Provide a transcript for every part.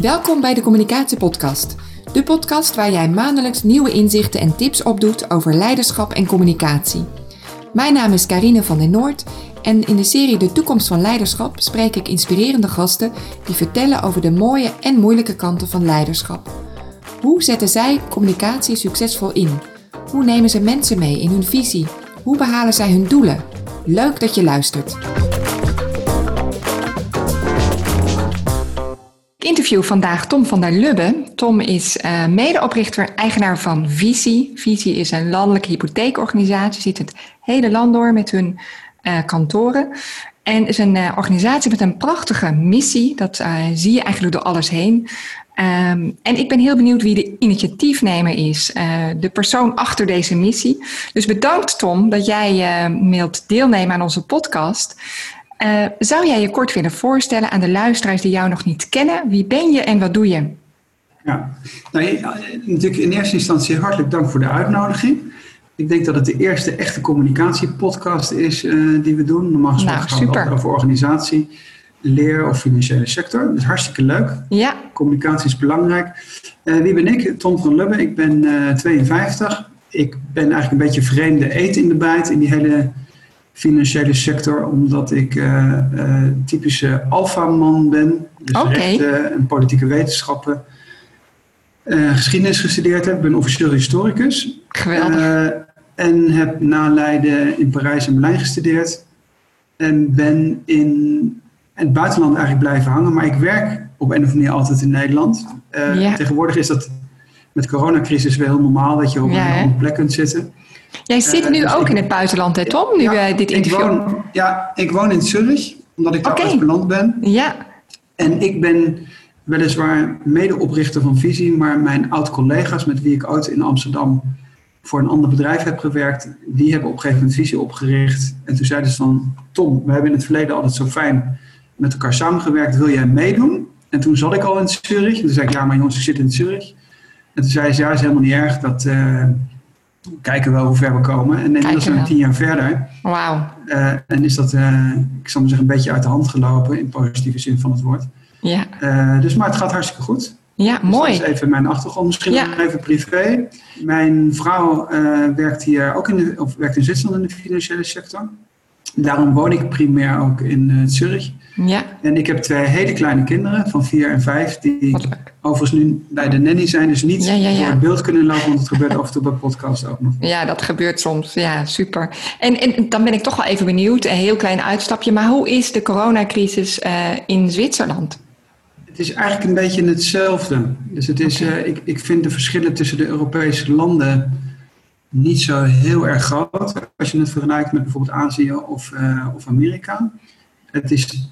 Welkom bij de Communicatiepodcast. De podcast waar jij maandelijks nieuwe inzichten en tips opdoet over leiderschap en communicatie. Mijn naam is Karine van den Noord en in de serie De Toekomst van Leiderschap spreek ik inspirerende gasten die vertellen over de mooie en moeilijke kanten van leiderschap. Hoe zetten zij communicatie succesvol in? Hoe nemen ze mensen mee in hun visie? Hoe behalen zij hun doelen? Leuk dat je luistert. Ik interview vandaag Tom van der Lubbe. Tom is uh, medeoprichter, eigenaar van Visie. Visie is een landelijke hypotheekorganisatie, ziet het hele land door met hun uh, kantoren. En is een uh, organisatie met een prachtige missie. Dat zie je eigenlijk door alles heen. Um, en ik ben heel benieuwd wie de initiatiefnemer is, de persoon achter deze missie. Dus bedankt Tom dat jij uh, wilt deelnemen aan onze podcast. Uh, zou jij je kort willen voorstellen aan de luisteraars die jou nog niet kennen? Wie ben je en wat doe je? Ja, nou, natuurlijk in eerste instantie hartelijk dank voor de uitnodiging. Ik denk dat het de eerste echte communicatiepodcast is die we doen. Normaal gesproken nou, gaan we over organisatie leer- of financiële sector. Dus hartstikke leuk. Ja. Communicatie is belangrijk. Uh, wie ben ik? Tom van Lubbe. Ik ben uh, eh, 52. Ik ben eigenlijk een beetje vreemde eten in de bijt in die hele financiële sector, omdat ik uh, typische alfaman ben. Dus okay. rechten en politieke wetenschappen. geschiedenis gestudeerd heb. Ben officieel historicus. Geweldig. en heb na Leiden in Parijs en Berlijn gestudeerd. En ben in het buitenland eigenlijk blijven hangen. Maar ik werk op een of andere manier altijd in Nederland. Uh, ja. Tegenwoordig is dat met de coronacrisis weer heel normaal dat je op ja, een andere plek kunt zitten. Jij zit uh, nu dus ook ik, in het buitenland, hè Tom? Nu ja, dit interview. Ik woon, ja, ik woon in Zurich, omdat ik daar okay. beland ben. Ja. En ik ben weliswaar medeoprichter van Visie, maar mijn oud-collega's met wie ik ooit in Amsterdam voor een ander bedrijf heb gewerkt, die hebben op een gegeven moment Visie opgericht. En toen zeiden ze van, Tom, we hebben in het verleden altijd zo fijn met elkaar samengewerkt, wil jij meedoen? En toen zat ik al in Zurich. En toen zei ik, ja, maar jongens, ik zit in Zurich. En toen zei ze, ja, is helemaal niet erg. Dat uh, kijken wel hoe ver we komen. En inmiddels zijn we tien jaar verder. Wauw. Uh, en is dat, uh, ik zal maar zeggen, een beetje uit de hand gelopen. In positieve zin van het woord. Ja. dus, maar het gaat hartstikke goed. Ja, dus mooi. Dat is even mijn achtergrond. Misschien ja. even privé. Mijn vrouw werkt hier ook in, de, of werkt in Zwitserland in de financiële sector. Daarom woon ik primair ook in Zurich. Ja. En ik heb twee hele kleine kinderen van vier en vijf, die overigens nu bij de nanny zijn, dus niet ja, ja, ja. door het beeld kunnen lopen, want het gebeurt af en toe bij podcast ook nog. Ja, dat gebeurt soms. Ja, super. En, en dan ben ik toch wel even benieuwd, een heel klein uitstapje, maar hoe is de coronacrisis uh, in Zwitserland? Het is eigenlijk een beetje hetzelfde. Dus het is, okay. uh, ik, ik vind de verschillen tussen de Europese landen niet zo heel erg groot. Als je het vergelijkt met bijvoorbeeld Azië of, uh, of Amerika het is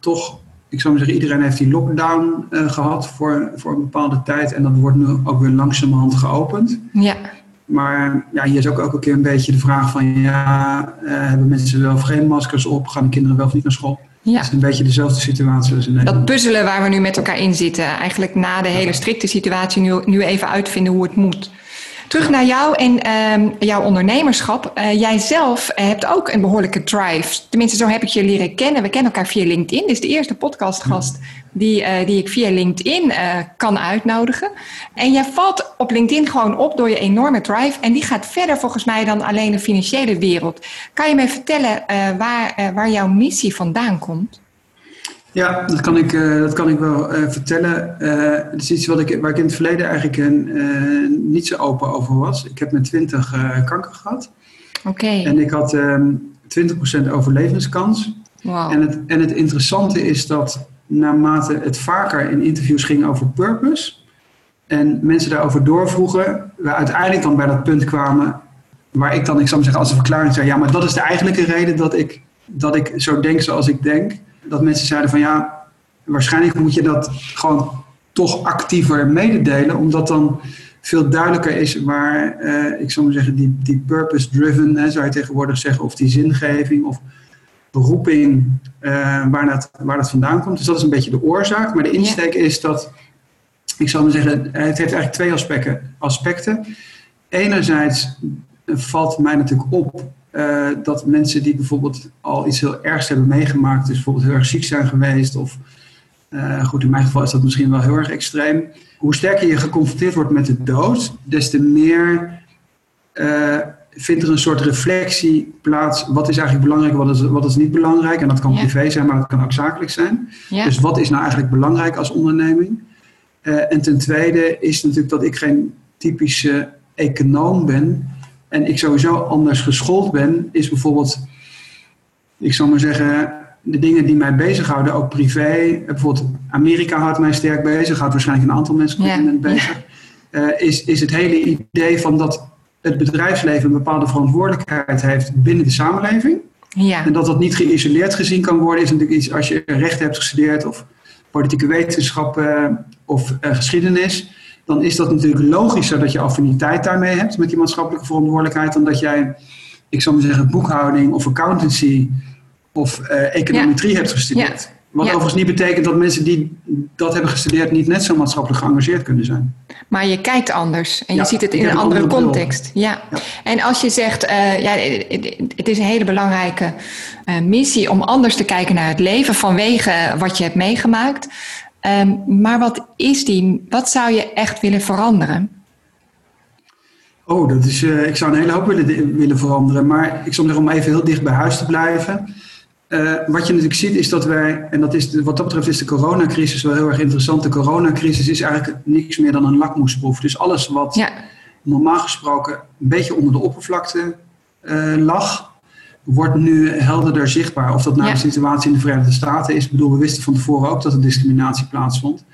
toch, ik zou maar zeggen, iedereen heeft die lockdown uh, gehad voor, voor een bepaalde tijd. En dat wordt nu ook weer langzamerhand geopend. Ja. Maar ja, hier is ook elke keer een beetje de vraag van, ja, uh, hebben mensen wel of geen maskers op? Gaan de kinderen wel of niet naar school? Ja. Het is een beetje dezelfde situatie als in Nederland. Dat puzzelen waar we nu met elkaar in zitten. Eigenlijk na de hele strikte situatie nu, nu even uitvinden hoe het moet. Terug naar jou en um, jouw ondernemerschap. Uh, jij zelf hebt ook een behoorlijke drive. Tenminste, zo heb ik je leren kennen. We kennen elkaar via LinkedIn. Dit is de eerste podcastgast die, uh, die ik via LinkedIn kan uitnodigen. En jij valt op LinkedIn gewoon op door je enorme drive. En die gaat verder volgens mij dan alleen de financiële wereld. Kan je mij vertellen waar, waar jouw missie vandaan komt? Ja, dat kan ik, uh, dat kan ik wel uh, vertellen. Uh, het is iets wat ik, waar ik in het verleden eigenlijk niet zo open over was. Ik heb met 20 kanker gehad. Oké. Okay. En ik had um, 20% overlevingskans. Wow. En, het, en het interessante is dat naarmate het vaker in interviews ging over purpose... en mensen daarover doorvroegen... we uiteindelijk dan bij dat punt kwamen... waar ik dan, ik zou maar zeggen, als een verklaring zei... ja, maar dat is de eigenlijke reden dat ik, dat ik zo denk zoals ik denk dat mensen zeiden van ja, waarschijnlijk moet je dat gewoon toch actiever mededelen, omdat dan veel duidelijker is waar, uh, ik zou maar zeggen, die, die purpose-driven, zou je tegenwoordig zeggen, of die zingeving of beroeping, uh, waar, dat, waar dat vandaan komt. Dus dat is een beetje de oorzaak. Maar de insteek is dat, ik zou maar zeggen, het heeft eigenlijk twee aspecten. aspecten. Enerzijds valt mij natuurlijk op uh, dat mensen die bijvoorbeeld al iets heel ergs hebben meegemaakt, dus bijvoorbeeld heel erg ziek zijn geweest of Uh, goed, in mijn geval is dat misschien wel heel erg extreem. Hoe sterker je geconfronteerd wordt met de dood, des te meer uh, vindt er een soort reflectie plaats. Wat is eigenlijk belangrijk, wat is, wat is niet belangrijk? En dat kan privé zijn, maar dat kan ook zakelijk zijn. Ja. Dus wat is nou eigenlijk belangrijk als onderneming? En ten tweede is natuurlijk dat ik geen typische econoom ben. En ik sowieso anders geschoold ben, is bijvoorbeeld, ik zal maar zeggen, de dingen die mij bezighouden, ook privé. Bijvoorbeeld Amerika houdt mij sterk bezig, houdt waarschijnlijk een aantal mensen ja. bezig. Uh, is, is het hele idee van dat het bedrijfsleven een bepaalde verantwoordelijkheid heeft binnen de samenleving. Ja. En dat dat niet geïsoleerd gezien kan worden, is natuurlijk iets als je recht hebt gestudeerd of politieke wetenschappen of uh, geschiedenis. Dan is dat natuurlijk logischer dat je affiniteit daarmee hebt met die maatschappelijke verantwoordelijkheid, dan dat jij, ik zou maar zeggen, boekhouding of accountancy of uh, econometrie hebt gestudeerd. Wat overigens niet betekent dat mensen die dat hebben gestudeerd niet net zo maatschappelijk geëngageerd kunnen zijn. Maar je kijkt anders en je ziet het in een andere, context. Ja. En als je zegt, uh, ja, het is een hele belangrijke uh, missie om anders te kijken naar het leven vanwege wat je hebt meegemaakt. Um, maar wat is die? Wat zou je echt willen veranderen? Oh, dat is, uh, ik zou een hele hoop willen, willen veranderen. Maar ik zal zeggen om even heel dicht bij huis te blijven. Uh, wat je natuurlijk ziet is dat wij, en dat is wat dat betreft is de coronacrisis wel heel erg interessant. De coronacrisis is eigenlijk niks meer dan een lakmoesproef. Dus alles wat ja. normaal gesproken een beetje onder de oppervlakte uh, lag, wordt nu helderder zichtbaar. Of dat nou de situatie in de Verenigde Staten is. Ik bedoel, we wisten van tevoren ook dat er discriminatie plaatsvond.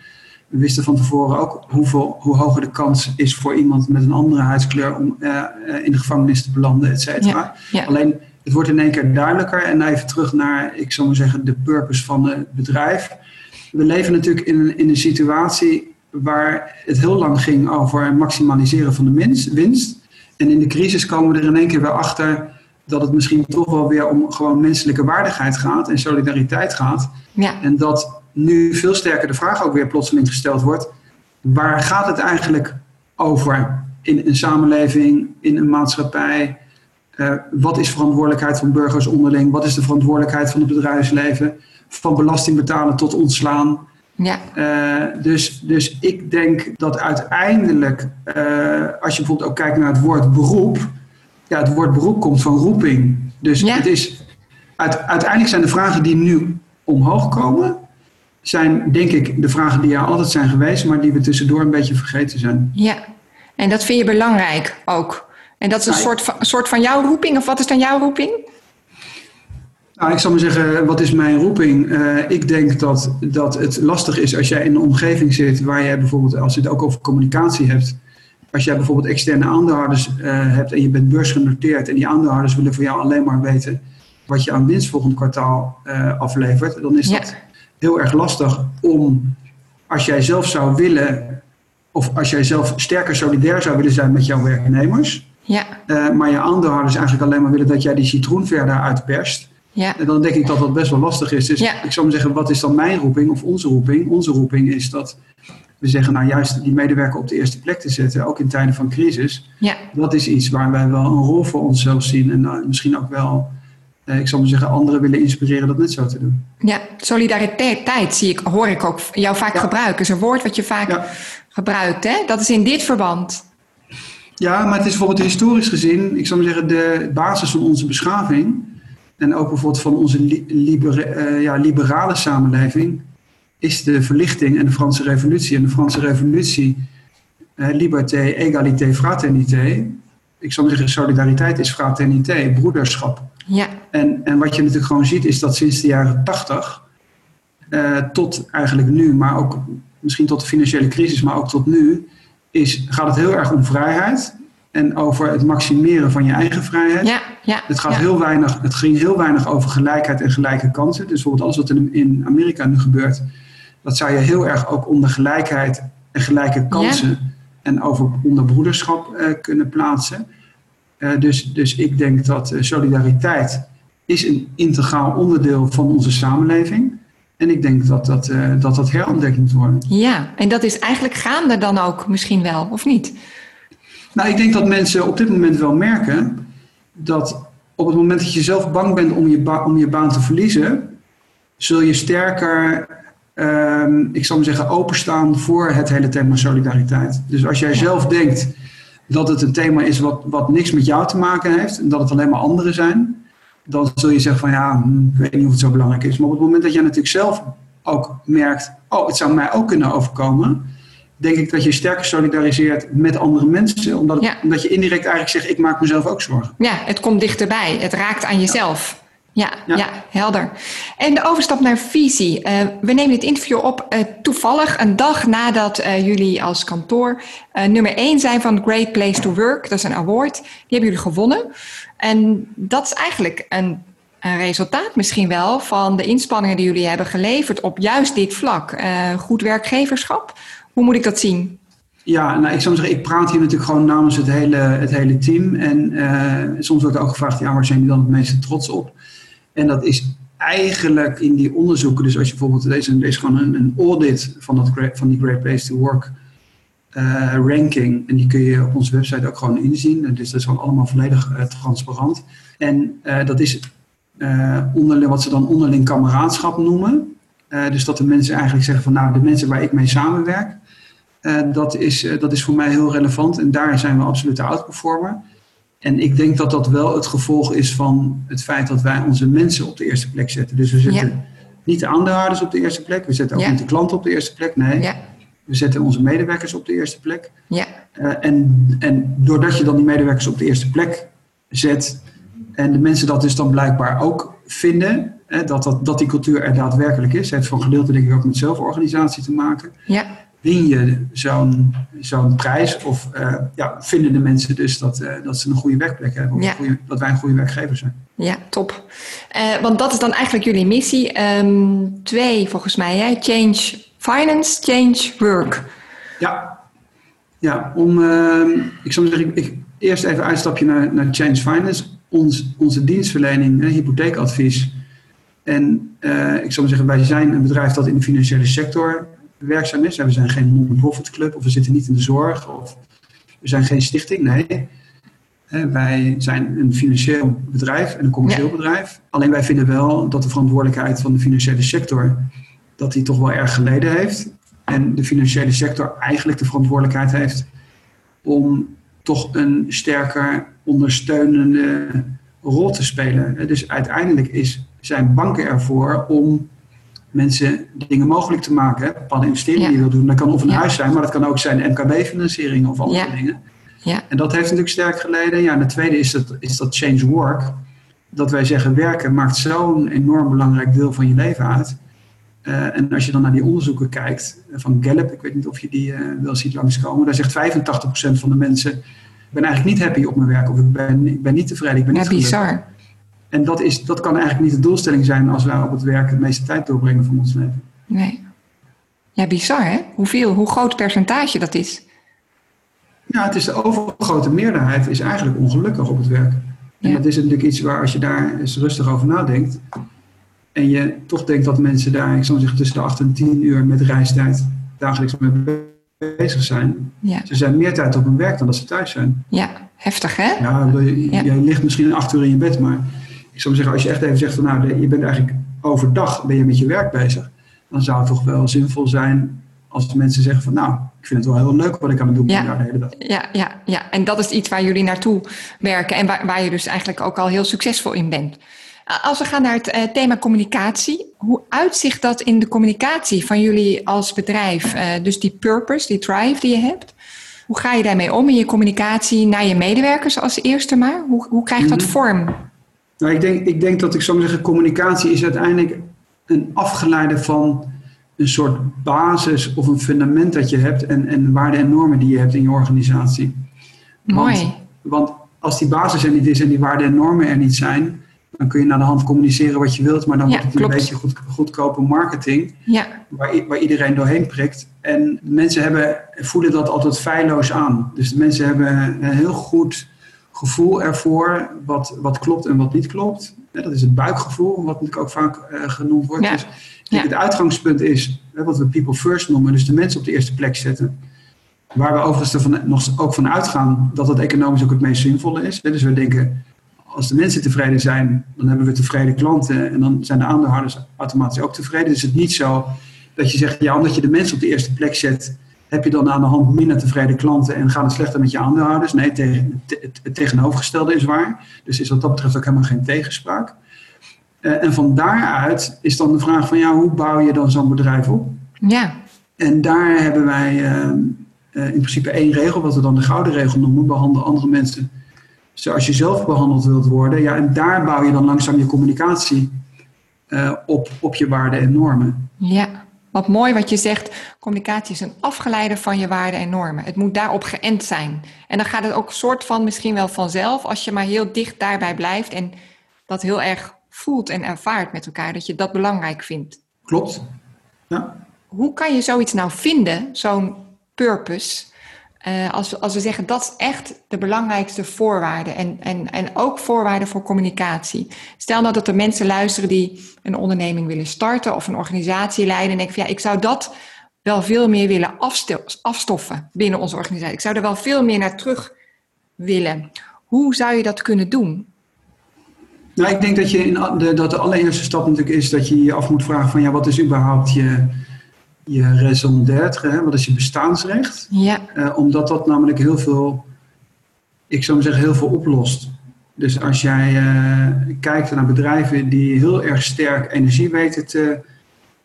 We wisten van tevoren ook hoeveel, hoe hoger de kans is voor iemand met een andere huidskleur om uh, in de gevangenis te belanden, et cetera. Alleen het wordt in één keer duidelijker. En even terug naar, ik zou maar zeggen, de purpose van het bedrijf. We leven natuurlijk in, in een situatie waar het heel lang ging over maximaliseren van de winst. En in de crisis komen we er in één keer weer achter dat het misschien toch wel weer om gewoon menselijke waardigheid gaat en solidariteit gaat. Ja. En dat nu veel sterker de vraag ook weer plotseling gesteld wordt: waar gaat het eigenlijk over in een samenleving, in een maatschappij? Uh, wat is verantwoordelijkheid van burgers onderling? Wat is de verantwoordelijkheid van het bedrijfsleven? Van belasting betalen tot ontslaan. Ja. Uh, dus, dus ik denk dat uiteindelijk, uh, als je bijvoorbeeld ook kijkt naar het woord beroep, ja, het woord beroep komt van roeping. Dus ja. het is, uiteindelijk zijn de vragen die nu omhoog komen, zijn denk ik de vragen die er altijd zijn geweest, maar die we tussendoor een beetje vergeten zijn. Ja, en dat vind je belangrijk ook. En dat is een soort, van, soort van jouw roeping, of wat is dan jouw roeping? Nou, ik zal maar zeggen, wat is mijn roeping? Uh, ik denk dat, dat het lastig is als jij in een omgeving zit waar jij bijvoorbeeld, als je het ook over communicatie hebt, als jij bijvoorbeeld externe aandeelhouders uh, hebt en je bent beursgenoteerd en die aandeelhouders willen voor jou alleen maar weten wat je aan winst volgend kwartaal uh, aflevert, dan is dat heel erg lastig om, als jij zelf zou willen, of als jij zelf sterker solidair zou willen zijn met jouw werknemers, ja. Uh, maar je aandeelhouders eigenlijk alleen maar willen dat jij die citroen verder uitperst. Ja. En dan denk ik dat dat best wel lastig is. Dus ik zou maar zeggen, wat is dan mijn roeping of onze roeping? Onze roeping is dat we zeggen, nou juist die medewerker op de eerste plek te zetten, ook in tijden van crisis. Ja. Dat is iets waar wij wel een rol voor onszelf zien en uh, misschien ook wel, uh, ik zou maar zeggen, anderen willen inspireren dat net zo te doen. Ja, solidariteit zie ik, hoor ik ook jou vaak gebruiken. is een woord wat je vaak gebruikt. Hè? Dat is in dit verband. Ja, maar het is bijvoorbeeld historisch gezien, ik zou maar zeggen, de basis van onze beschaving. En ook bijvoorbeeld van onze uh, ja, liberale samenleving. Is de verlichting en de Franse Revolutie. En de Franse Revolutie, uh, liberté, égalité, fraternité. Ik zou zeggen, solidariteit is fraternité, broederschap. Ja. En, en wat je natuurlijk gewoon ziet, is dat sinds de jaren tachtig. Uh, tot eigenlijk nu, maar ook misschien tot de financiële crisis, maar ook tot nu is, gaat het heel erg om vrijheid en over het maximeren van je eigen vrijheid. Ja, ja, het, gaat heel weinig, het ging heel weinig over gelijkheid en gelijke kansen. Dus bijvoorbeeld alles wat in, in Amerika nu gebeurt, dat zou je heel erg ook onder gelijkheid en gelijke kansen en over onder broederschap uh, kunnen plaatsen. Uh, dus, dus ik denk dat uh, solidariteit is een integraal onderdeel van onze samenleving. En ik denk dat dat, dat, dat herontdekt moet worden. Ja, en dat is eigenlijk gaande dan ook misschien wel, of niet? Nou, ik denk dat mensen op dit moment wel merken dat op het moment dat je zelf bang bent om je, ba om je baan te verliezen, zul je sterker ehm, ik zal maar zeggen, openstaan voor het hele thema solidariteit. Dus als jij zelf denkt dat het een thema is wat, wat niks met jou te maken heeft en dat het alleen maar anderen zijn, dan zul je zeggen van ja, hm, ik weet niet of het zo belangrijk is. Maar op het moment dat jij natuurlijk zelf ook merkt, oh, het zou mij ook kunnen overkomen, denk ik dat je sterker solidariseert met andere mensen. Omdat, omdat je indirect eigenlijk zegt, ik maak mezelf ook zorgen. Ja, het komt dichterbij. Het raakt aan jezelf. Ja, ja. helder. En de overstap naar visie. Uh, we nemen dit interview op uh, toevallig een dag nadat uh, jullie als kantoor nummer 1 zijn van Great Place to Work. Dat is een award. Die hebben jullie gewonnen. En dat is eigenlijk een, een resultaat misschien wel van de inspanningen die jullie hebben geleverd op juist dit vlak. goed werkgeverschap. Hoe moet ik dat zien? Ja, nou, ik zou zeggen, ik praat hier natuurlijk gewoon namens het hele, het hele team. En soms wordt ook gevraagd, ja, waar zijn jullie dan het meeste trots op? En dat is eigenlijk in die onderzoeken, dus als je bijvoorbeeld, deze, deze gewoon een, een audit van, dat, van die Great Place to Work uh, ranking, en die kun je op onze website ook gewoon inzien. Dus dat is gewoon allemaal volledig uh, transparant. En dat is onderling, wat ze dan onderling kameraadschap noemen. dus dat de mensen eigenlijk zeggen van nou, de mensen waar ik mee samenwerk, dat, is, dat is voor mij heel relevant en daar zijn we absoluut de outperformer. En ik denk dat dat wel het gevolg is van het feit dat wij onze mensen op de eerste plek zetten. Dus we zetten niet de aandeelhouders op de eerste plek, we zetten ook niet de klanten op de eerste plek. Nee, ja. we zetten onze medewerkers op de eerste plek. Ja. Uh, en, en doordat je dan die medewerkers op de eerste plek zet en de mensen dat dus dan blijkbaar ook vinden, hè, dat, dat, dat die cultuur er daadwerkelijk is, heeft voor een gedeelte denk ik ook met zelforganisatie te maken. Ja win je zo'n zo'n prijs of uh, ja, vinden de mensen dus dat, uh, dat ze een goede werkplek hebben of ja. goede, dat wij een goede werkgever zijn. Ja, top. Uh, want dat is dan eigenlijk jullie missie. Um, twee volgens mij, hè? Change Finance, Change Work. Ja, ja om, ehm, ik zou zeggen, ik, ik, eerst even uitstapje naar, naar Change Finance. Ons, onze dienstverlening, hypotheekadvies. En ik zou zeggen, wij zijn een bedrijf dat in de financiële sector werkzaam is. We zijn geen non-profit club of we zitten niet in de zorg of we zijn geen stichting. Nee, wij zijn een financieel bedrijf en een commercieel bedrijf. Alleen wij vinden wel dat de verantwoordelijkheid van de financiële sector dat die toch wel erg geleden heeft. En de financiële sector eigenlijk de verantwoordelijkheid heeft om toch een sterker ondersteunende rol te spelen. Dus uiteindelijk is, zijn banken ervoor om mensen dingen mogelijk te maken. Hè? Bepaalde investeringen die je wil doen. Dat kan of een huis zijn, maar dat kan ook zijn MKB-financiering of andere dingen. Ja. En dat heeft natuurlijk sterk geleden. Ja, en de tweede is dat, is dat change work. Dat wij zeggen, werken maakt zo'n enorm belangrijk deel van je leven uit. Uh, en als je dan naar die onderzoeken kijkt eh, van Gallup, ik weet niet of je die uh, wel ziet langskomen, daar zegt 85% van de mensen, ik ben eigenlijk niet happy op mijn werk of ik ben, ik ben niet tevreden, ik ben niet ja, bizar. En dat, is, dat kan eigenlijk niet de doelstelling zijn als wij op het werk de meeste tijd doorbrengen van ons leven. Nee. Ja, bizar hè? Hoeveel, hoe groot percentage dat is? Ja, het is de overgrote meerderheid is eigenlijk ongelukkig op het werk. En dat is natuurlijk iets waar als je daar eens rustig over nadenkt. En je toch denkt dat mensen daar, ik zal zeggen, tussen de 8 en 10 uur met reistijd dagelijks mee bezig zijn. Ja. Ze zijn meer tijd op hun werk dan dat ze thuis zijn. Ja, heftig hè? Ja, je, ja. je ligt misschien acht uur in je bed, maar ik zou zeggen, als je echt even zegt van nou, je bent eigenlijk overdag ben je met je werk bezig, dan zou het toch wel zinvol zijn als mensen zeggen van nou, ik vind het wel heel leuk wat ik aan het doen ben ja. de hele dag. Ja, ja, ja, en dat is iets waar jullie naartoe werken en waar, waar je dus eigenlijk ook al heel succesvol in bent. Als we gaan naar het uh, thema communicatie, hoe uitzicht dat in de communicatie van jullie als bedrijf? Uh, dus die purpose, die drive die je hebt. Hoe ga je daarmee om in je communicatie naar je medewerkers als eerste maar? Hoe, hoe krijgt dat mhm. vorm? Nou, ik denk, ik denk dat ik zou zeggen, communicatie is uiteindelijk een afgeleide van een soort basis of een fundament dat je hebt en, en waarden en normen die je hebt in je organisatie. Mooi. Want, want als die basis er niet is en die waarden en normen er niet zijn, dan kun je naar de hand communiceren wat je wilt, maar dan wordt het een beetje goed, goedkope marketing, ja. waar, waar iedereen doorheen prikt. En mensen hebben, voelen dat altijd feilloos aan. Dus de mensen hebben een heel goed gevoel ervoor wat, wat klopt en wat niet klopt. dat is het buikgevoel, wat natuurlijk ook vaak uh, genoemd wordt. Dus ja. Het uitgangspunt is wat we people first noemen, dus de mensen op de eerste plek zetten. Waar we overigens ervan, nog ook van uitgaan dat het economisch ook het meest zinvolle is. Dus we denken, als de mensen tevreden zijn, dan hebben we tevreden klanten en dan zijn de aandeelhouders automatisch ook tevreden. Dus het is niet zo dat je zegt, ja, omdat je de mensen op de eerste plek zet, heb je dan aan de hand minder tevreden klanten en gaat het slechter met je aandeelhouders? Nee, het tegenovergestelde is waar. Dus is wat dat betreft ook helemaal geen tegenspraak. Uh, en van daaruit is dan de vraag van, ja, hoe bouw je dan zo'n bedrijf op? Ja. En daar hebben wij uh, uh, in principe één regel, wat we dan de gouden regel noemen, behandel andere mensen zoals je zelf behandeld wilt worden. Ja, en daar bouw je dan langzaam je communicatie uh, op, op je waarden en normen. Ja, wat mooi wat je zegt. Communicatie is een afgeleide van je waarden en normen. Het moet daarop geënt zijn. En dan gaat het ook soort van misschien wel vanzelf als je maar heel dicht daarbij blijft en dat heel erg voelt en ervaart met elkaar, dat je dat belangrijk vindt. Klopt. Ja. Hoe kan je zoiets nou vinden, zo'n purpose? Uh, als, als we zeggen dat is echt de belangrijkste voorwaarde en, en, en ook voorwaarden voor communicatie. Stel nou dat er mensen luisteren die een onderneming willen starten of een organisatie leiden en denken van ja, ik zou dat wel veel meer willen afstoffen binnen onze organisatie. Ik zou er wel veel meer naar terug willen. Hoe zou je dat kunnen doen? Nou, ik denk dat, je in de, dat de allereerste stap natuurlijk is dat je je af moet vragen van ja, wat is überhaupt je, je raison d'être, hè? wat is je bestaansrecht? Ja. Uh, omdat dat namelijk heel veel, ik zou maar zeggen, heel veel oplost. Dus als jij uh, kijkt naar bedrijven die heel erg sterk energie weten te,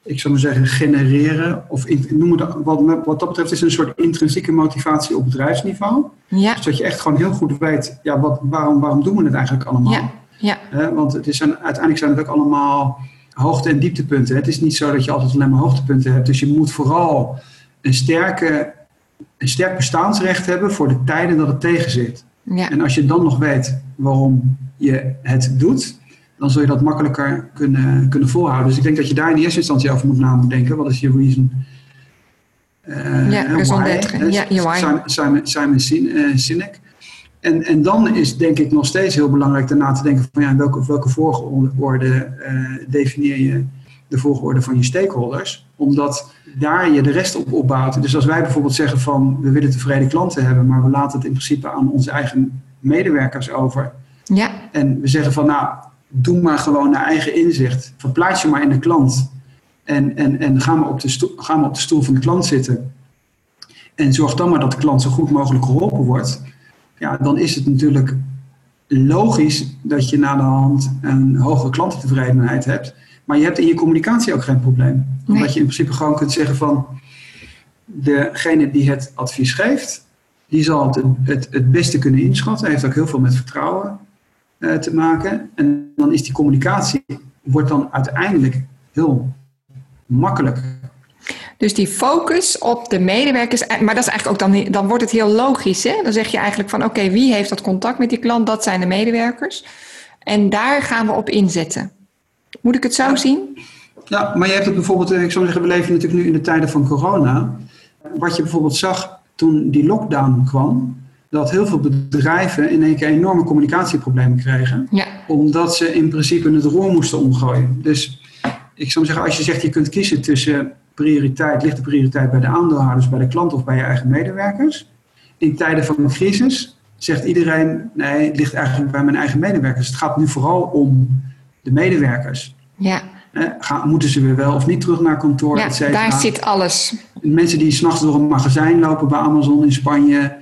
ik zou maar zeggen, genereren, of in, noem het, wat, wat dat betreft is een soort intrinsieke motivatie op bedrijfsniveau. Ja. Dus dat je echt gewoon heel goed weet, ja, wat, waarom, waarom doen we het eigenlijk allemaal? Ja. Ja. Uh, want het is een, uiteindelijk zijn het ook allemaal hoogte- en dieptepunten. Het is niet zo dat je altijd alleen maar hoogtepunten hebt. Dus je moet vooral een, sterke, een sterk bestaansrecht hebben voor de tijden dat het tegen zit. Ja. En als je dan nog weet waarom je het doet, dan zul je dat makkelijker kunnen, kunnen volhouden. Dus ik denk dat je daar in eerste instantie over moet nadenken. Wat is je reason? Uh, ja, why, ja. Simon, Simon, Simon Sinek. En, en dan is denk ik nog steeds heel belangrijk daarna te denken van ja, welke, welke volgorde uh, definieer je de volgorde van je stakeholders. Omdat daar je de rest op opbouwt. Dus als wij bijvoorbeeld zeggen van we willen tevreden klanten hebben, maar we laten het in principe aan onze eigen medewerkers over. Ja. En we zeggen van nou, doe maar gewoon naar eigen inzicht. Verplaats je maar in de klant. En, en, en ga, maar op de stoel, ga maar op de stoel van de klant zitten. En zorg dan maar dat de klant zo goed mogelijk geholpen wordt ja, dan is het natuurlijk logisch dat je na de hand een hogere klantentevredenheid hebt. Maar je hebt in je communicatie ook geen probleem. Omdat je in principe gewoon kunt zeggen van degene die het advies geeft, die zal het, het, het beste kunnen inschatten. Heeft ook heel veel met vertrouwen uh, te maken. En dan is die communicatie, wordt dan uiteindelijk heel makkelijk dus die focus op de medewerkers, eh, maar dat is eigenlijk ook dan, dan wordt het heel logisch. Hè? Dan zeg je eigenlijk van oké, wie heeft dat contact met die klant? Dat zijn de medewerkers. En daar gaan we op inzetten. Moet ik het zo zien? Ja, maar je hebt het bijvoorbeeld, eh, ik zou zeggen, we leven natuurlijk nu in de tijden van corona. Wat je bijvoorbeeld zag toen die lockdown kwam, dat heel veel bedrijven in één keer enorme communicatieproblemen kregen. Ja. Omdat ze in principe het roer moesten omgooien. Dus ik zou zeggen, als je zegt je kunt kiezen tussen prioriteit, ligt de prioriteit bij de aandeelhouders, bij de klant of bij je eigen medewerkers. In tijden van een crisis zegt iedereen, nee, het ligt eigenlijk bij mijn eigen medewerkers. Het gaat nu vooral om de medewerkers. Ja. Eh, gaan, moeten ze weer wel of niet terug naar kantoor? Ja, daar zit alles. Mensen die s'nachts door een magazijn lopen bij Amazon in Spanje.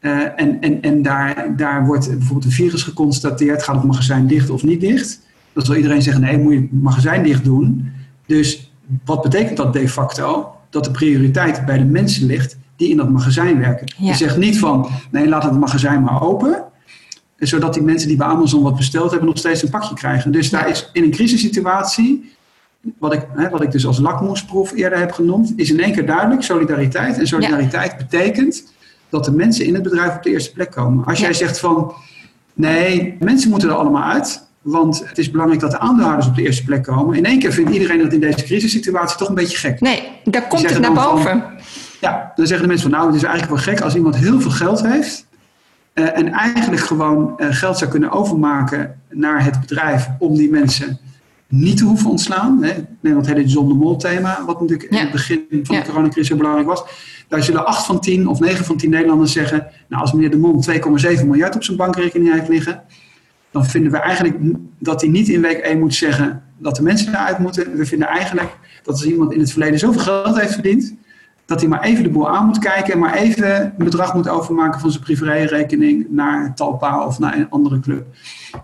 Uh, en en, en daar, daar wordt bijvoorbeeld een virus geconstateerd. Gaat het magazijn dicht of niet dicht? Dan zal iedereen zeggen, nee, moet je het magazijn dicht doen. Dus wat betekent dat de facto? Dat de prioriteit bij de mensen ligt die in dat magazijn werken. Je zegt niet van, nee, laat het magazijn maar open. Zodat die mensen die bij Amazon wat besteld hebben nog steeds een pakje krijgen. Dus daar is in een crisissituatie, wat ik, hè, wat ik dus als lakmoesproef eerder heb genoemd, is in één keer duidelijk solidariteit. En solidariteit betekent dat de mensen in het bedrijf op de eerste plek komen. Als jij zegt van, nee, mensen moeten er allemaal uit. Want het is belangrijk dat de aandeelhouders op de eerste plek komen. In één keer vindt iedereen dat in deze crisissituatie toch een beetje gek. Nee, daar komt het naar boven. Van, ja, dan zeggen de mensen van nou, het is eigenlijk wel gek als iemand heel veel geld heeft. Uh, en eigenlijk gewoon uh, geld zou kunnen overmaken naar het bedrijf om die mensen niet te hoeven ontslaan. Hè. Neem dat hele John de Mol thema, wat natuurlijk ja. in het begin van de coronacrisis heel belangrijk was. Daar zullen 8 van 10 of 9 van 10 Nederlanders zeggen, nou als meneer de Mol 2,7 miljard op zijn bankrekening heeft liggen, dan vinden we eigenlijk dat hij niet in week 1 moet zeggen: dat de mensen eruit moeten. We vinden eigenlijk dat als iemand in het verleden zoveel geld heeft verdiend, dat hij maar even de boel aan moet kijken en maar even een bedrag moet overmaken van zijn privérekening naar Talpa of naar een andere club.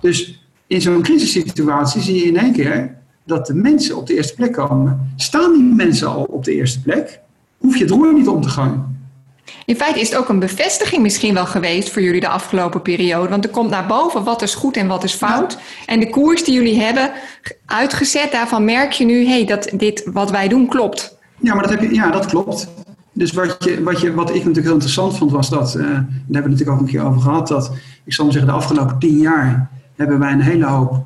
Dus in zo'n crisissituatie zie je in één keer dat de mensen op de eerste plek komen. Staan die mensen al op de eerste plek, hoef je het roer niet om te gaan. In feite is het ook een bevestiging misschien wel geweest voor jullie de afgelopen periode. Want er komt naar boven wat is goed en wat is fout. En de koers die jullie hebben uitgezet, daarvan merk je nu, hey, dat dit wat wij doen klopt. Ja, maar dat, heb je, ja, dat klopt. Dus wat, je, wat, je, wat ik natuurlijk heel interessant vond, was dat, uh, daar hebben we het natuurlijk ook een keer over gehad, dat ik zal maar zeggen, de afgelopen tien jaar hebben wij een hele hoop,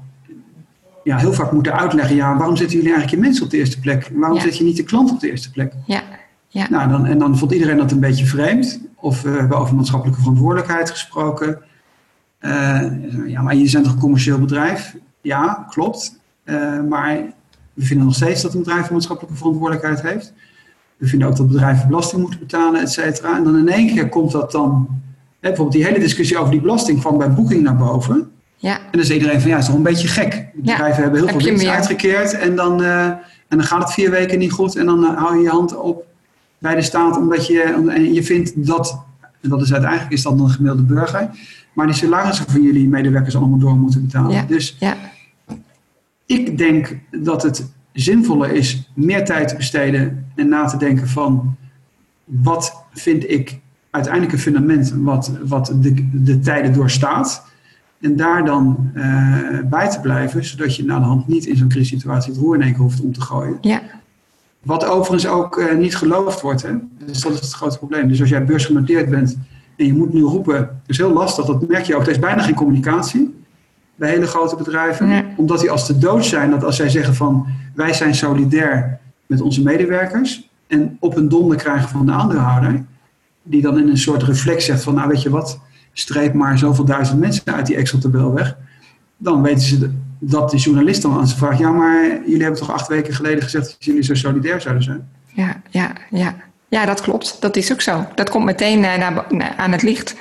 ja, heel vaak moeten uitleggen, ja, waarom zetten jullie eigenlijk je mensen op de eerste plek? Waarom zet je niet de klant op de eerste plek? Ja. Ja. Nou, dan, en dan vond iedereen dat een beetje vreemd. Of we hebben over maatschappelijke verantwoordelijkheid gesproken. Uh, ja, maar je bent toch een commercieel bedrijf? Ja, klopt. Uh, maar we vinden nog steeds dat een bedrijf een maatschappelijke verantwoordelijkheid heeft. We vinden ook dat bedrijven belasting moeten betalen, et cetera. En dan in één keer komt dat dan... Hè, bijvoorbeeld die hele discussie over die belasting kwam bij Booking naar boven. Ja. En dan is iedereen van, ja, het is toch een beetje gek. Bedrijven hebben heel veel winst uitgekeerd en dan, uh, en dan gaat het vier weken niet goed. En dan hou je je hand op bij de staat omdat je, en je vindt dat, en dat is uiteindelijk is dat een gemiddelde burger, maar die salarissen van jullie medewerkers allemaal door moeten betalen. Ja, dus ja. ik denk dat het zinvoller is meer tijd te besteden en na te denken van wat vind ik uiteindelijk een fundament wat, wat de, de tijden doorstaat. En daar dan uh, bij te blijven, zodat je na de hand niet in zo'n crisissituatie het roer in één keer hoeft om te gooien. Ja. Wat overigens ook uh, niet geloofd wordt. Hè? Dus dat is het grote probleem. Dus als jij beursgenoteerd bent en je moet nu roepen, dat is heel lastig, dat merk je ook. Er is bijna geen communicatie bij hele grote bedrijven. Nee. Omdat die als te dood zijn, dat als zij zeggen van wij zijn solidair met onze medewerkers en op een donder krijgen van de aandeelhouder, die dan in een soort reflex zegt van nou weet je wat, streep maar zoveel duizend mensen uit die Excel-tabel weg. Dan weten ze dat de journalist dan aan ze vraagt: Ja, maar jullie hebben toch acht weken geleden gezegd dat jullie zo solidair zouden zijn? Ja, ja, ja. ja dat klopt. Dat is ook zo. Dat komt meteen uh, naar, naar, aan het licht.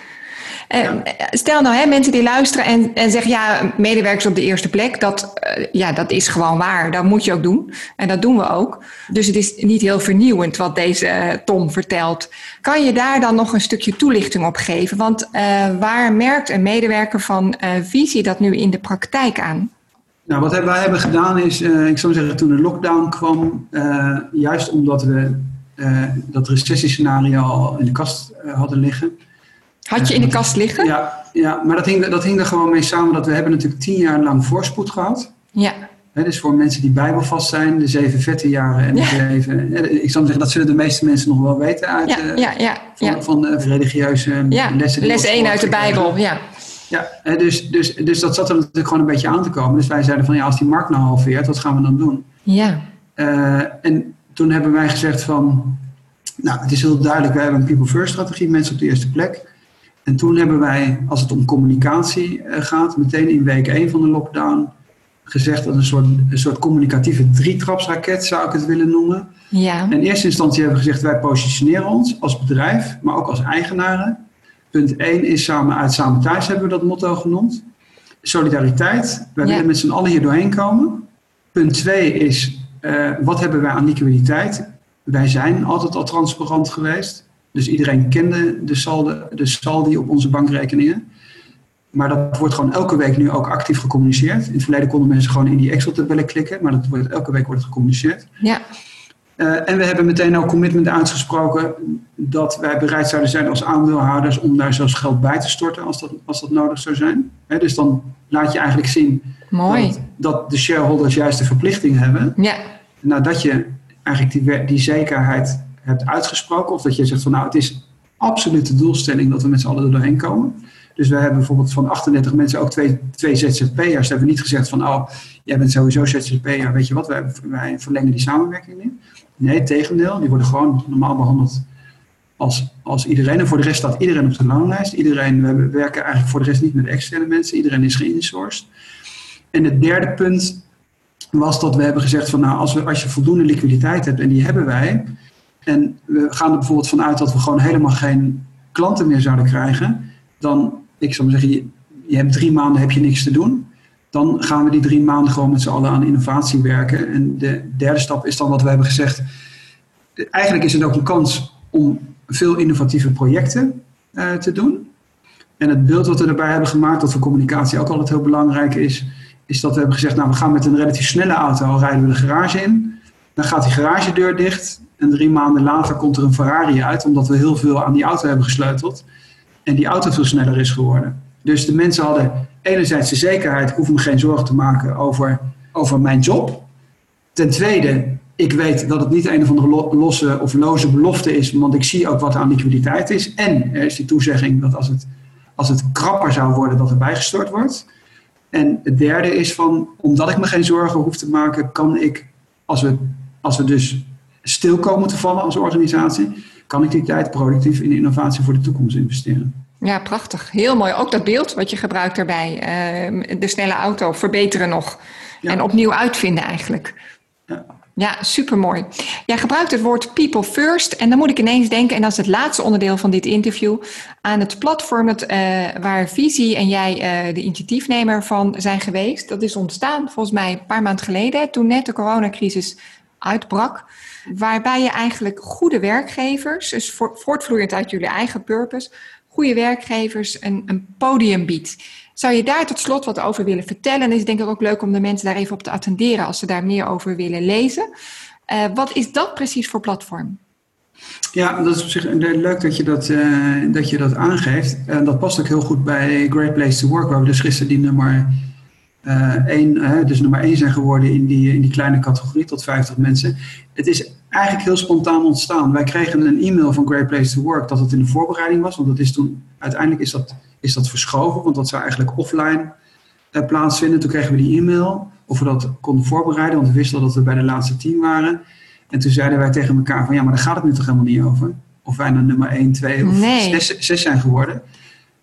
Uh, ja. Stel nou, hè, mensen die luisteren en, en zeggen: Ja, medewerkers op de eerste plek, dat, uh, ja, dat is gewoon waar. Dat moet je ook doen. En dat doen we ook. Dus het is niet heel vernieuwend wat deze Tom vertelt. Kan je daar dan nog een stukje toelichting op geven? Want waar merkt een medewerker van Visie dat nu in de praktijk aan? Nou, wat wij hebben gedaan is, uh, ik zou zeggen, toen de lockdown kwam, uh, juist omdat we uh, dat recessiescenario al in de kast hadden liggen. Had je in de kast liggen? Ja, ja maar dat hing, dat hing er gewoon mee samen dat we hebben natuurlijk tien jaar lang voorspoed gehad. Ja. He, dus voor mensen die bijbelvast zijn, de zeven vette jaren en de Ja. zeven... Ik zou zeggen, dat zullen de meeste mensen nog wel weten uit Ja, ja, van, van de religieuze lessen. die Les we 1 uit de. Bijbel, ja. Ja, hè, dus, dus, dus dat zat er natuurlijk gewoon een beetje aan te komen. Dus wij zeiden van ja, als die markt nou halveert, wat gaan we dan doen? Ja, Uh, en toen hebben wij gezegd van, nou het is heel duidelijk, wij hebben een people first strategie, mensen op de eerste plek. En toen hebben wij, als het om communicatie uh, gaat, meteen in week 1 van de lockdown gezegd dat een soort, een soort communicatieve drietrapsraket zou ik het willen noemen. ja, In eerste instantie hebben we gezegd, wij positioneren ons als bedrijf, maar ook als eigenaren. Punt 1 is samen uit Samen Thuis hebben we dat motto genoemd. Solidariteit, wij Ja. willen met z'n allen hier doorheen komen. Punt 2 is, eh, wat hebben wij aan liquiditeit? Wij zijn altijd al transparant geweest. Dus iedereen kende de saldi, de saldi op onze bankrekeningen. Maar dat wordt gewoon elke week nu ook actief gecommuniceerd. In het verleden konden mensen gewoon in die Excel-tabellen klikken, maar dat wordt, elke week wordt het gecommuniceerd. ja, Uh, en we hebben meteen ook commitment uitgesproken dat wij bereid zouden zijn als aandeelhouders om daar zelfs geld bij te storten als dat, als dat nodig zou zijn. Dus dan laat je eigenlijk zien dat, dat de shareholders juist de verplichting hebben. Ja, Nadat je eigenlijk die, die zekerheid hebt uitgesproken, of dat je zegt van nou het is absoluut de doelstelling dat we met z'n allen er doorheen komen. Dus we hebben bijvoorbeeld van 38 mensen ook twee, twee ZZP'ers. We hebben niet gezegd van oh, jij bent sowieso ZZP'er, weet je wat, wij, verlengen die samenwerking niet. Nee, tegendeel. Die worden gewoon normaal behandeld als, als iedereen. En voor de rest staat iedereen op de loonlijst. Iedereen, we werken eigenlijk voor de rest niet met externe mensen. Iedereen is geïnsourced. En het derde punt was dat we hebben gezegd van nou, als, we, als je voldoende liquiditeit hebt, en die hebben wij, en we gaan er bijvoorbeeld vanuit dat we gewoon helemaal geen klanten meer zouden krijgen, dan, ik zou zeggen, je, je hebt drie maanden heb je niks te doen. dan gaan we die drie maanden gewoon met z'n allen aan innovatie werken. En de derde stap is dan wat we hebben gezegd. Eigenlijk is het ook een kans om veel innovatieve projecten uh, te doen. En het beeld wat we erbij hebben gemaakt, dat voor communicatie ook altijd heel belangrijk is, is dat we hebben gezegd, nou we gaan met een relatief snelle auto, rijden we de garage in. Dan gaat die garagedeur dicht en drie maanden later komt er een Ferrari uit, omdat we heel veel aan die auto hebben gesleuteld. En die auto veel sneller is geworden. Dus de mensen hadden enerzijds de zekerheid, ik hoef me geen zorgen te maken over, over mijn job. Ten tweede, ik weet dat het niet een of andere losse of loze belofte is, want ik zie ook wat aan liquiditeit is. En er is die toezegging dat als het, als het krapper zou worden, dat er bijgestort wordt. En het derde is van, omdat ik me geen zorgen hoef te maken, kan ik, als we, als we dus stil komen te vallen als organisatie, kan ik die tijd productief in innovatie voor de toekomst investeren. Ja, prachtig. Heel mooi. Ook dat beeld wat je gebruikt daarbij. Uh, de snelle auto verbeteren nog. En opnieuw uitvinden eigenlijk. Ja. Ja, supermooi. Jij gebruikt het woord people first. En dan moet ik ineens denken, en dat is het laatste onderdeel van dit interview, aan het platform het, uh, waar Visie en jij uh, de initiatiefnemer van zijn geweest. Dat is ontstaan volgens mij een paar maanden geleden, toen net de coronacrisis uitbrak. Waarbij je eigenlijk goede werkgevers, dus voortvloeiend uit jullie eigen purpose, goede werkgevers een, een podium biedt. Zou je daar tot slot wat over willen vertellen? En is denk ik ook leuk om de mensen daar even op te attenderen als ze daar meer over willen lezen. Uh, wat is dat precies voor platform? Ja, dat is op zich leuk dat je dat, uh, dat, je dat aangeeft. En dat past ook heel goed bij Great Place to Work, waar we dus gisteren die nummer uh, één, dus nummer één zijn geworden in die, in die kleine categorie tot 50 mensen. Het is eigenlijk heel spontaan ontstaan. Wij kregen een e-mail van Great Place to Work dat het in de voorbereiding was. Want dat is toen, uiteindelijk is dat, is dat verschoven, want dat zou eigenlijk offline uh, plaatsvinden. Toen kregen we die e-mail of we dat konden voorbereiden, want we wisten dat we bij de laatste tien waren. En toen zeiden wij tegen elkaar van ja, maar daar gaat het nu toch helemaal niet over. Of wij naar nummer 1, 2 of 6 zijn geworden.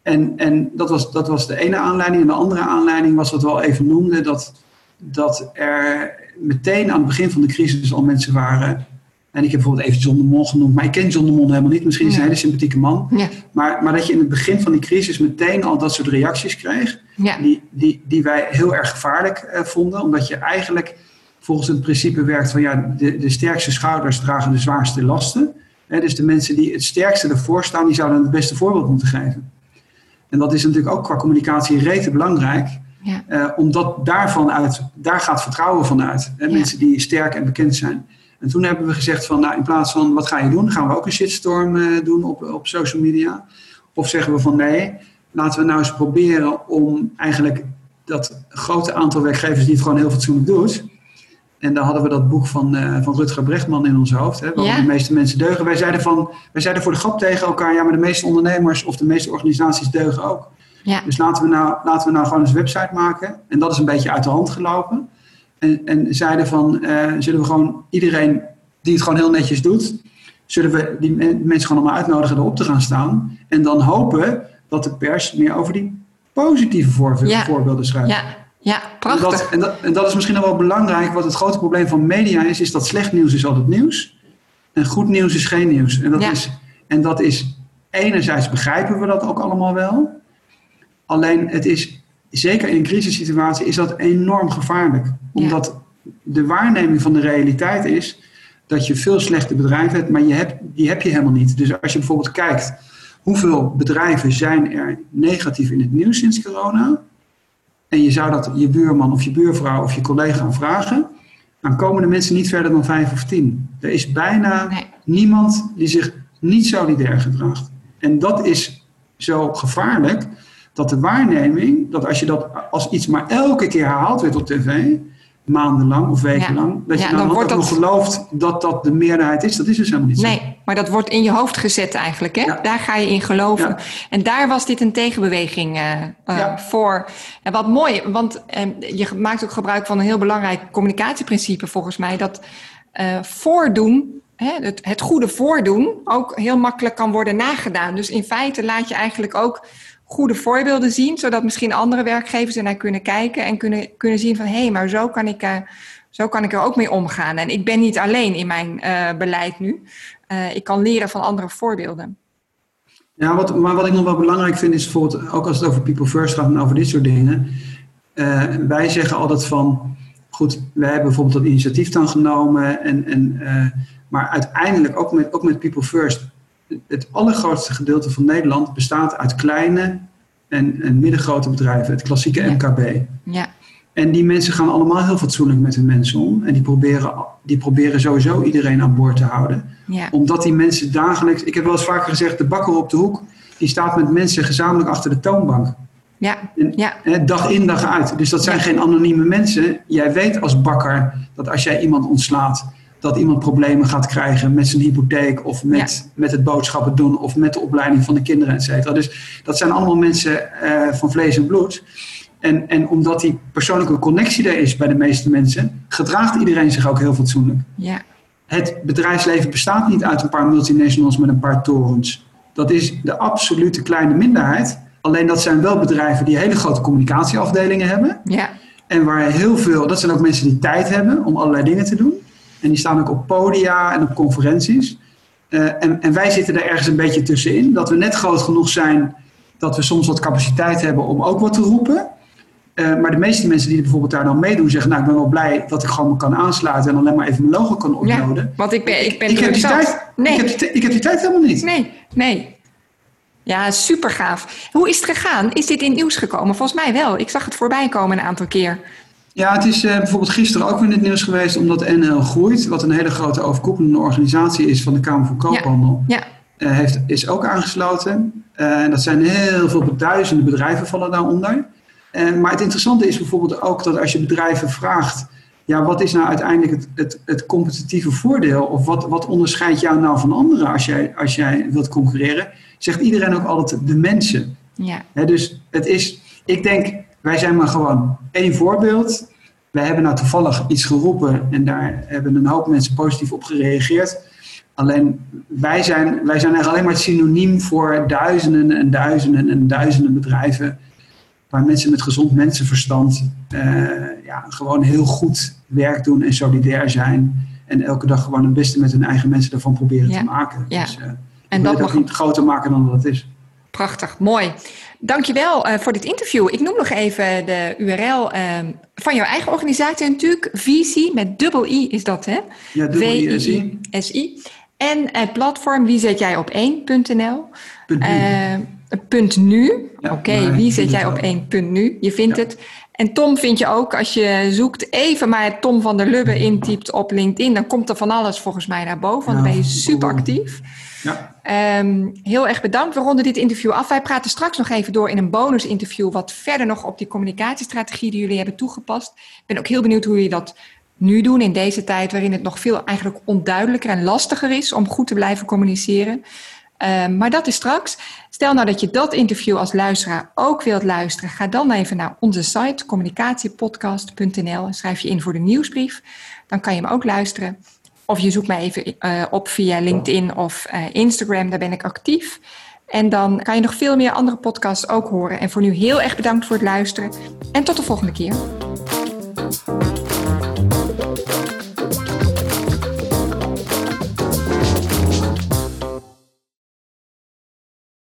En, en dat, was, dat was de ene aanleiding. En de andere aanleiding was wat we al even noemden, dat, dat er meteen aan het begin van de crisis al mensen waren en ik heb bijvoorbeeld even John de Mol genoemd, maar ik ken John de Mol helemaal niet. Misschien is hij een hele sympathieke man. Ja. Maar, maar dat je in het begin van die crisis meteen al dat soort reacties kreeg, die, die, die wij heel erg gevaarlijk uh, vonden. Omdat je eigenlijk volgens het principe werkt van ja, de, de sterkste schouders dragen de zwaarste lasten. dus de mensen die het sterkste ervoor staan, die zouden het beste voorbeeld moeten geven. En dat is natuurlijk ook qua communicatie rete belangrijk. Ja. Uh, omdat daarvan uit, daar gaat vertrouwen van uit. Hè? Mensen die sterk en bekend zijn. En toen hebben we gezegd van, nou, in plaats van wat ga je doen, gaan we ook een shitstorm uh, doen op, op social media. Of zeggen we van nee, laten we nou eens proberen om eigenlijk dat grote aantal werkgevers die het gewoon heel fatsoenlijk doet. En daar hadden we dat boek van, uh, van Rutger Brechtman in ons hoofd. Hè, waarom de meeste mensen deugen. Wij zeiden, van, wij zeiden voor de grap tegen elkaar, ja, maar de meeste ondernemers of de meeste organisaties deugen ook. Ja. Dus laten we, nou, laten we nou gewoon eens een website maken. En dat is een beetje uit de hand gelopen. En, en zeiden van, uh, zullen we gewoon iedereen die het gewoon heel netjes doet, zullen we die mensen gewoon allemaal uitnodigen erop te gaan staan. En dan hopen dat de pers meer over die positieve voorbeelden schrijft. Ja. Ja, prachtig. En dat, en, dat, en dat, is misschien nog wel belangrijk. Wat het grote probleem van media is, is dat slecht nieuws is altijd nieuws. En goed nieuws is geen nieuws. En dat, is, en dat is, enerzijds begrijpen we dat ook allemaal wel. Alleen het is zeker in een crisissituatie is dat enorm gevaarlijk. Omdat de waarneming van de realiteit is dat je veel slechte bedrijven hebt, maar je hebt, die heb je helemaal niet. Dus als je bijvoorbeeld kijkt hoeveel bedrijven zijn er negatief in het nieuws sinds corona, en je zou dat je buurman of je buurvrouw of je collega vragen, dan komen de mensen niet verder dan vijf of tien. Er is bijna niemand die zich niet solidair gedraagt. En dat is zo gevaarlijk, dat de waarneming, dat als je dat als iets maar elke keer herhaald wordt op tv, maandenlang of wekenlang, dat je dan, wordt nog gelooft dat dat de meerderheid is, dat is dus helemaal niet zo. Nee, maar dat wordt in je hoofd gezet eigenlijk, hè? Daar ga je in geloven. En daar was dit een tegenbeweging uh, uh, voor. En wat mooi, want uh, je maakt ook gebruik van een heel belangrijk communicatieprincipe volgens mij, dat eh, voordoen het, het, goede voordoen ook heel makkelijk kan worden nagedaan. Dus in feite laat je eigenlijk ook goede voorbeelden zien, zodat misschien andere werkgevers er naar kunnen kijken en kunnen, kunnen zien van hé, hey, maar zo kan, ik, uh, zo kan ik er ook mee omgaan. En ik ben niet alleen in mijn uh, beleid nu. Uh, ik kan leren van andere voorbeelden. Ja, wat, maar wat ik nog wel belangrijk vind is bijvoorbeeld, ook als het over people first gaat en over dit soort dingen. Wij zeggen altijd van, goed, wij hebben bijvoorbeeld dat initiatief dan genomen. En, en, maar uiteindelijk, ook met, ook met People First, het allergrootste gedeelte van Nederland bestaat uit kleine en, en middengrote bedrijven, het klassieke MKB. Ja. En die mensen gaan allemaal heel fatsoenlijk met hun mensen om. En die proberen, die proberen sowieso iedereen aan boord te houden. Ja. Omdat die mensen dagelijks... Ik heb wel eens vaker gezegd, de bakker op de hoek... die staat met mensen gezamenlijk achter de toonbank. Ja. En, ja. hè, dag in, dag uit. Dus dat zijn Ja. geen anonieme mensen. Jij weet als bakker dat als jij iemand ontslaat... dat iemand problemen gaat krijgen met zijn hypotheek... of met, met het boodschappen doen... of met de opleiding van de kinderen, et cetera. Dus dat zijn allemaal mensen eh, van vlees en bloed... En, en omdat die persoonlijke connectie er is bij de meeste mensen, gedraagt iedereen zich ook heel fatsoenlijk. Ja. Het bedrijfsleven bestaat niet uit een paar multinationals met een paar torens. Dat is de absolute kleine minderheid. Alleen dat zijn wel bedrijven die hele grote communicatieafdelingen hebben. Ja. En waar heel veel, dat zijn ook mensen die tijd hebben om allerlei dingen te doen. En die staan ook op podia en op conferenties. Uh, en, en wij zitten er ergens een beetje tussenin. Dat we net groot genoeg zijn dat we soms wat capaciteit hebben om ook wat te roepen. Uh, maar de meeste mensen die bijvoorbeeld daar dan meedoen zeggen, nou ik ben wel blij dat ik gewoon me kan aansluiten en alleen maar even mijn logo kan uploaden. Ja, want ik ben, ik ben ik, heb die tijd, Nee. ik, heb die, ik heb die tijd helemaal niet. Nee, nee. Ja, super gaaf. Hoe is het gegaan? Is dit in nieuws gekomen? Volgens mij wel. Ik zag het voorbij komen een aantal keer. Ja, het is uh, bijvoorbeeld gisteren ook weer in het nieuws geweest omdat NL Groeit, wat een hele grote overkoepelende organisatie is van de Kamer van Koophandel, Ja. Uh, heeft, is ook aangesloten. Uh, en dat zijn heel veel duizenden bedrijven vallen daaronder. Maar het interessante is bijvoorbeeld ook dat als je bedrijven vraagt, ja, wat is nou uiteindelijk het, het, het competitieve voordeel? Of wat, wat onderscheidt jou nou van anderen als jij, als jij wilt concurreren? Zegt iedereen ook altijd de mensen. Ja. He, dus het is, ik denk, wij zijn maar gewoon één voorbeeld. Wij hebben nou toevallig iets geroepen en daar hebben een hoop mensen positief op gereageerd. Alleen wij zijn, wij zijn eigenlijk alleen maar het synoniem voor duizenden en duizenden en duizenden bedrijven. Waar mensen met gezond mensenverstand uh, ja, gewoon heel goed werk doen en solidair zijn. En elke dag gewoon het beste met hun eigen mensen ervan proberen Ja. te maken. Ja. Dus, uh, En dat mag niet groter maken dan dat het is. Prachtig, mooi. Dankjewel uh, voor dit interview. Ik noem nog even de URL uh, van jouw eigen organisatie natuurlijk. Visie, met dubbel I is dat hè? Ja, dubbel I-S-I. S-I. En het platform wie zet jij op 1.nl. Punt nu. Uh, punt nu. Ja, Oké, wie zet jij op wel. 1 punt nu? Je vindt Ja. het. En Tom vind je ook, als je zoekt, even maar Tom van der Lubbe intypt op LinkedIn, dan komt er van alles volgens mij naar boven, want dan ben je super actief. Ja, Ehm, heel erg bedankt. We ronden dit interview af. Wij praten straks nog even door in een bonusinterview, wat verder nog op die communicatiestrategie die jullie hebben toegepast. Ik ben ook heel benieuwd hoe jullie dat nu doen in deze tijd, waarin het nog veel eigenlijk onduidelijker en lastiger is om goed te blijven communiceren. Ehm, maar dat is straks. Stel nou dat je dat interview als luisteraar ook wilt luisteren. Ga dan even naar onze site communicatiepodcast.nl en schrijf je in voor de nieuwsbrief. Dan kan je hem ook luisteren. Of je zoekt mij even uh, op via LinkedIn of uh, Instagram, daar ben ik actief. En dan kan je nog veel meer andere podcasts ook horen. En voor nu heel erg bedankt voor het luisteren. En tot de volgende keer.